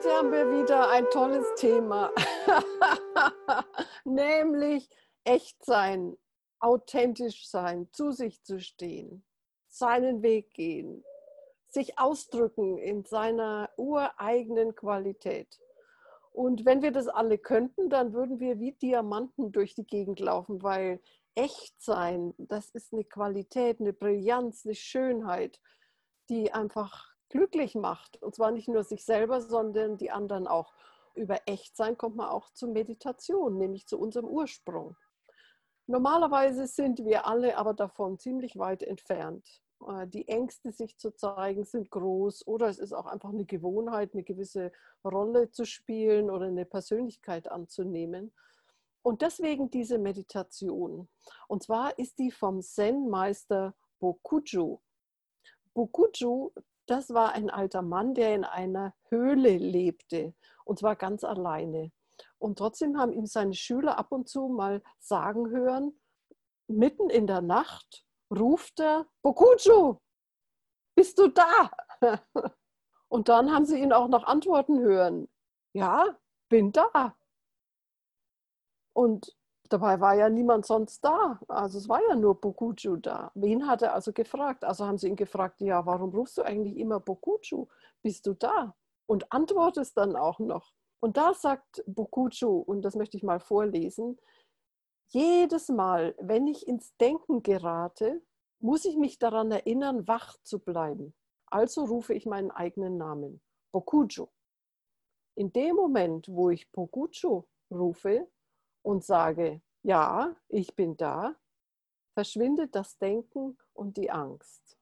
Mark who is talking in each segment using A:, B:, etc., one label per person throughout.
A: Heute haben wir wieder ein tolles Thema, nämlich echt sein, authentisch sein, zu sich zu stehen, seinen Weg gehen, sich ausdrücken in seiner ureigenen Qualität. Und wenn wir das alle könnten, dann würden wir wie Diamanten durch die Gegend laufen, weil echt sein, das ist eine Qualität, eine Brillanz, eine Schönheit, die einfach glücklich macht. Und zwar nicht nur sich selber, sondern die anderen auch. Über Echtsein kommt man auch zur Meditation, nämlich zu unserem Ursprung. Normalerweise sind wir alle aber davon ziemlich weit entfernt. Äh, die Ängste, sich zu zeigen, sind groß oder es ist auch einfach eine Gewohnheit, eine gewisse Rolle zu spielen oder eine Persönlichkeit anzunehmen. Und deswegen diese Meditation. Und zwar ist die vom Zen-Meister Bokuju. Bokuju das war ein alter Mann, der in einer Höhle lebte und zwar ganz alleine. Und trotzdem haben ihm seine Schüler ab und zu mal sagen hören, mitten in der Nacht ruft er, Bokuju, bist du da? Und dann haben sie ihn auch noch antworten hören, ja, bin da. Und Dabei war ja niemand sonst da. Also es war ja nur Bokuju da. Wen hat er also gefragt? Also haben sie ihn gefragt, ja, warum rufst du eigentlich immer Bokuju? Bist du da? Und antwortest dann auch noch. Und da sagt Bokuju, und das möchte ich mal vorlesen, jedes Mal, wenn ich ins Denken gerate, muss ich mich daran erinnern, wach zu bleiben. Also rufe ich meinen eigenen Namen, Bokuju. In dem Moment, wo ich Bokuju rufe, und sage, ja, ich bin da, verschwindet das Denken und die Angst.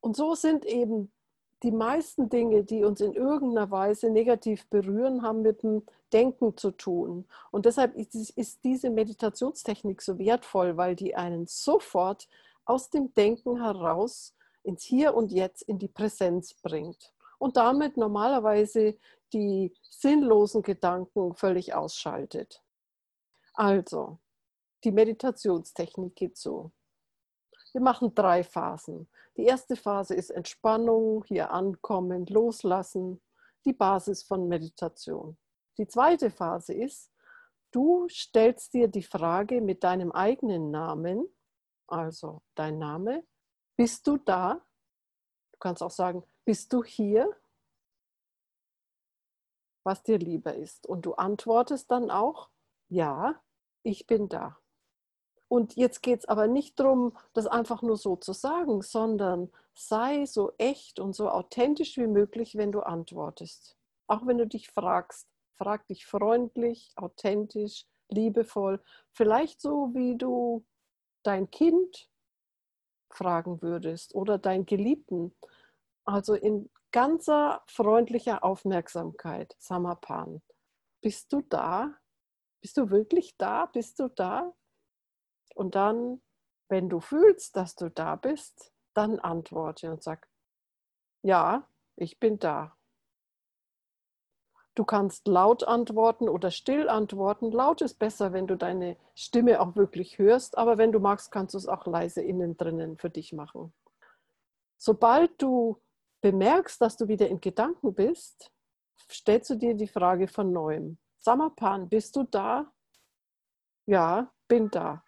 A: Und so sind eben die meisten Dinge, die uns in irgendeiner Weise negativ berühren, haben mit dem Denken zu tun. Und deshalb ist diese Meditationstechnik so wertvoll, weil die einen sofort aus dem Denken heraus ins Hier und Jetzt in die Präsenz bringt und damit normalerweise die sinnlosen Gedanken völlig ausschaltet. Also, die Meditationstechnik geht so. Wir machen drei Phasen. Die erste Phase ist Entspannung, hier ankommen, loslassen, die Basis von Meditation. Die zweite Phase ist, du stellst dir die Frage mit deinem eigenen Namen, also dein Name, bist du da? Du kannst auch sagen, bist du hier? Was dir lieber ist. Und du antwortest dann auch, ja, ich bin da. Und jetzt geht es aber nicht darum, das einfach nur so zu sagen, sondern sei so echt und so authentisch wie möglich, wenn du antwortest. Auch wenn du dich fragst, frag dich freundlich, authentisch, liebevoll, vielleicht so wie du dein Kind fragen würdest oder deinen Geliebten. Also in ganzer freundlicher Aufmerksamkeit, Samapan. Bist du da? Bist du wirklich da? Bist du da? Und dann, wenn du fühlst, dass du da bist, dann antworte und sag, ja, ich bin da. Du kannst laut antworten oder still antworten. Laut ist besser, wenn du deine Stimme auch wirklich hörst, aber wenn du magst, kannst du es auch leise innen drinnen für dich machen. Sobald du bemerkst, dass du wieder in Gedanken bist, stellst du dir die Frage von neuem. Samapan, bist du da? Ja, bin da.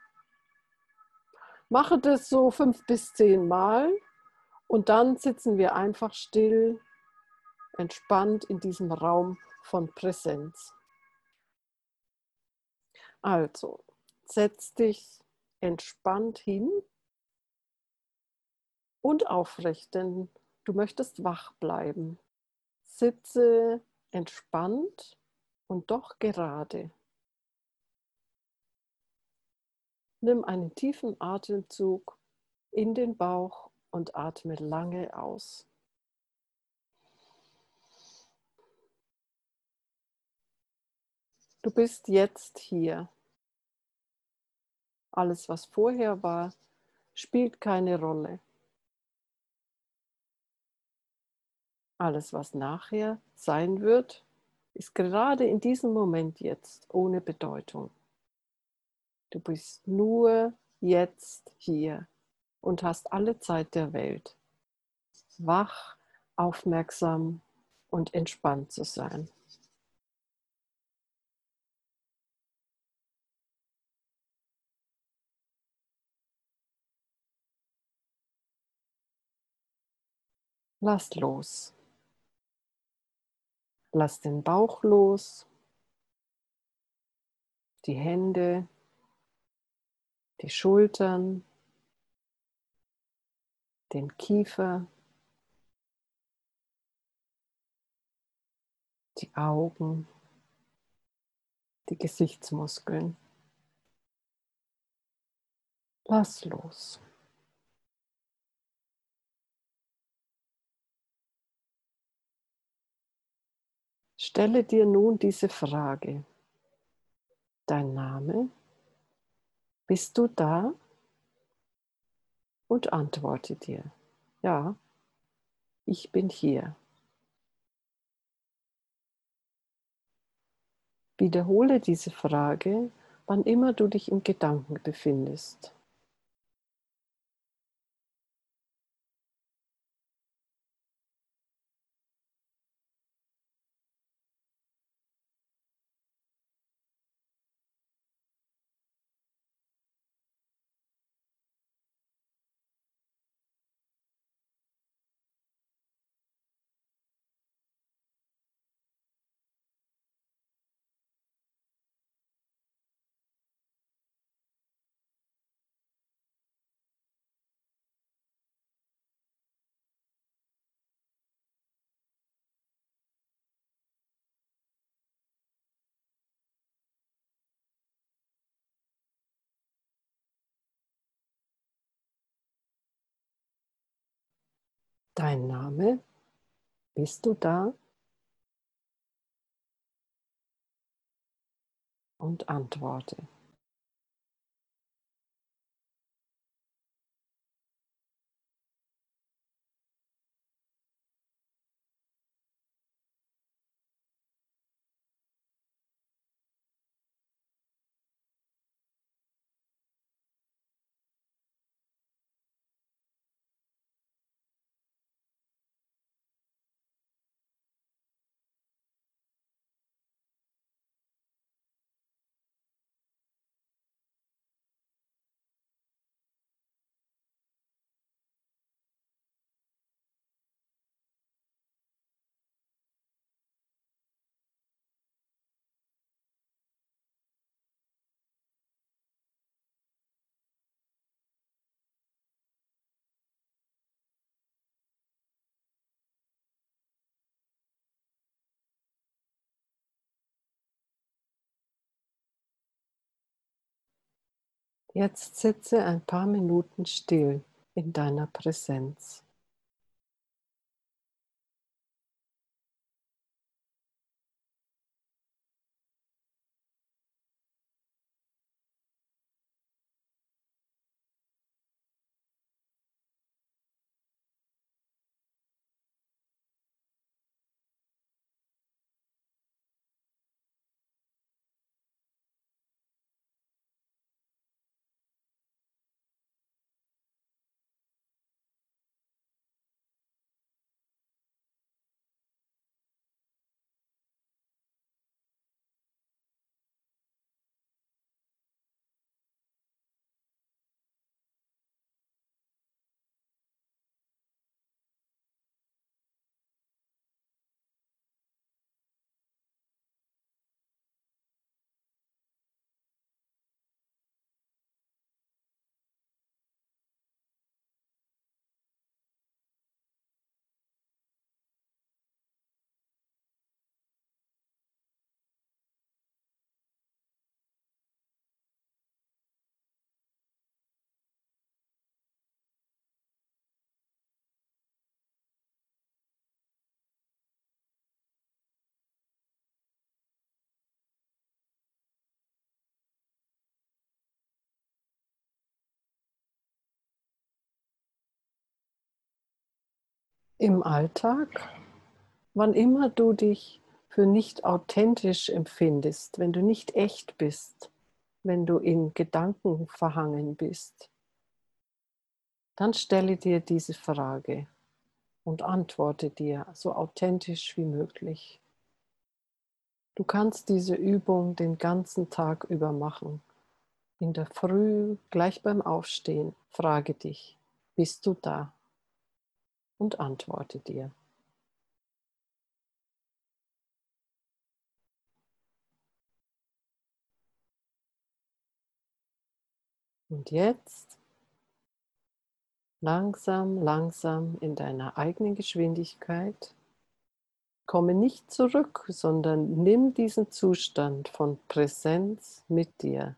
A: Mache das so fünf bis zehn Mal und dann sitzen wir einfach still, entspannt in diesem Raum von Präsenz. Also, setz dich entspannt hin und aufrecht, denn Du möchtest wach bleiben. Sitze entspannt und doch gerade. Nimm einen tiefen Atemzug in den Bauch und atme lange aus. Du bist jetzt hier. Alles, was vorher war, spielt keine Rolle. Alles, was nachher sein wird, ist gerade in diesem Moment jetzt ohne Bedeutung. Du bist nur jetzt hier und hast alle Zeit der Welt. Wach, aufmerksam und entspannt zu sein. Lass los. Lass den Bauch los, die Hände, die Schultern, den Kiefer, die Augen, die Gesichtsmuskeln. Lass los. Stelle dir nun diese Frage. Dein Name? Bist du da? Und antworte dir. Ja, ich bin hier. Wiederhole diese Frage, wann immer du dich im Gedanken befindest. Dein Name? Bist du da? Und antworte. Jetzt sitze ein paar Minuten still in deiner Präsenz. Im Alltag, wann immer du dich für nicht authentisch empfindest, wenn du nicht echt bist, wenn du in Gedanken verhangen bist, dann stelle dir diese Frage. und antworte dir so authentisch wie möglich. Du kannst diese Übung den ganzen Tag über machen. In der Früh, gleich beim Aufstehen, frage dich, bist du da? Und antworte dir. Und jetzt langsam, langsam in deiner eigenen Geschwindigkeit. Komme nicht zurück, sondern nimm diesen Zustand von Präsenz mit dir,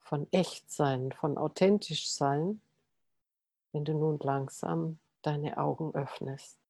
A: von Echtsein, von authentisch sein, wenn du nun langsam deine Augen öffnest.